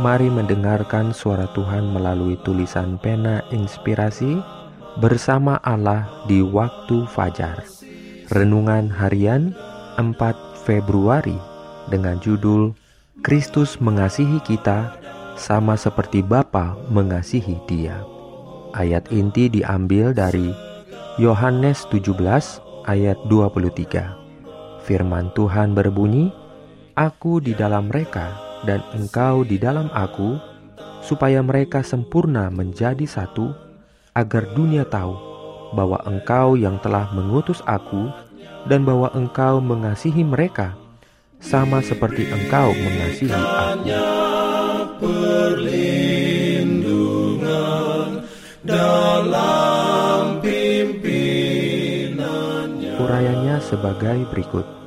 Mari mendengarkan suara Tuhan melalui tulisan pena inspirasi bersama Allah di waktu fajar. Renungan harian 4 Februari dengan judul Kristus mengasihi kita sama seperti Bapa mengasihi Dia. Ayat inti diambil dari Yohanes 17 ayat 23. Firman Tuhan berbunyi, "Aku di dalam mereka dan engkau di dalam aku, supaya mereka sempurna menjadi satu, agar dunia tahu bahwa engkau yang telah mengutus aku dan bahwa engkau mengasihi mereka, sama seperti engkau mengasihi aku. Urayanya sebagai berikut.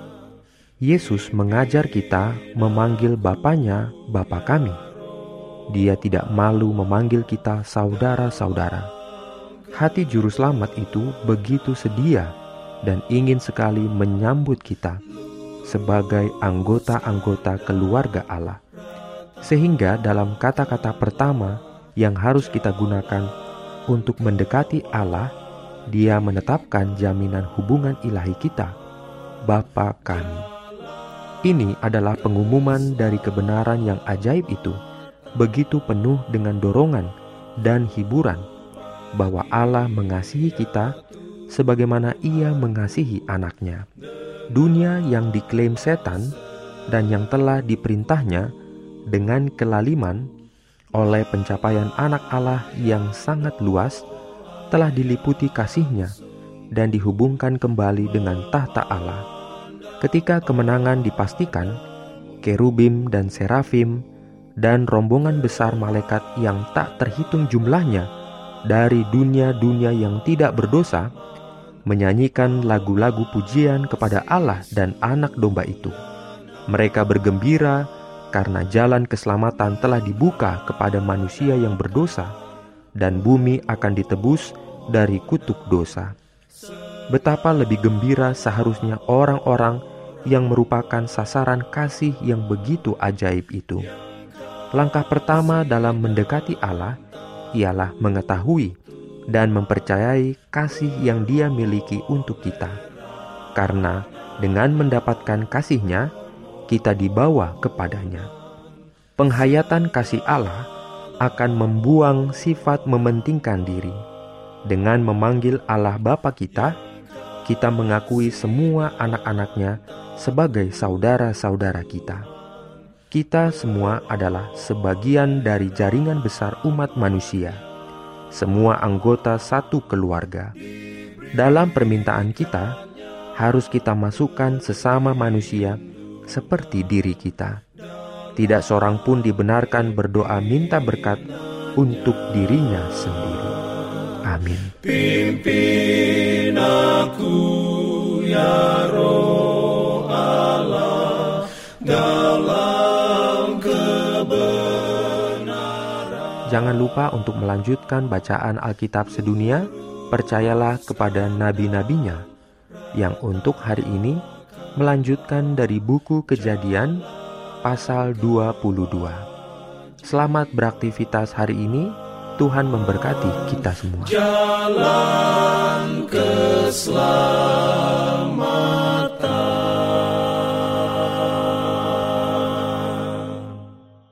Yesus mengajar kita memanggil Bapaknya Bapa kami. Dia tidak malu memanggil kita saudara-saudara. Hati juru selamat itu begitu sedia dan ingin sekali menyambut kita sebagai anggota-anggota keluarga Allah. Sehingga dalam kata-kata pertama yang harus kita gunakan untuk mendekati Allah, dia menetapkan jaminan hubungan ilahi kita, Bapa kami. Ini adalah pengumuman dari kebenaran yang ajaib itu, begitu penuh dengan dorongan dan hiburan bahwa Allah mengasihi kita sebagaimana Ia mengasihi anaknya. Dunia yang diklaim setan dan yang telah diperintahnya dengan kelaliman oleh pencapaian anak Allah yang sangat luas telah diliputi kasihnya dan dihubungkan kembali dengan tahta Allah Ketika kemenangan dipastikan, kerubim dan serafim dan rombongan besar malaikat yang tak terhitung jumlahnya dari dunia-dunia yang tidak berdosa menyanyikan lagu-lagu pujian kepada Allah dan anak domba itu. Mereka bergembira karena jalan keselamatan telah dibuka kepada manusia yang berdosa dan bumi akan ditebus dari kutuk dosa. Betapa lebih gembira seharusnya orang-orang yang merupakan sasaran kasih yang begitu ajaib itu. Langkah pertama dalam mendekati Allah ialah mengetahui dan mempercayai kasih yang Dia miliki untuk kita. Karena dengan mendapatkan kasihnya, kita dibawa kepadanya. Penghayatan kasih Allah akan membuang sifat mementingkan diri. Dengan memanggil Allah Bapa kita, kita mengakui semua anak-anaknya sebagai saudara-saudara kita. Kita semua adalah sebagian dari jaringan besar umat manusia, semua anggota satu keluarga. Dalam permintaan kita, harus kita masukkan sesama manusia seperti diri kita. Tidak seorang pun dibenarkan berdoa minta berkat untuk dirinya sendiri. Amin. Pimpin aku ya Roh. Jangan lupa untuk melanjutkan bacaan Alkitab sedunia. Percayalah kepada nabi-nabinya yang untuk hari ini melanjutkan dari buku Kejadian pasal 22. Selamat beraktivitas hari ini. Tuhan memberkati kita semua. Jalan ke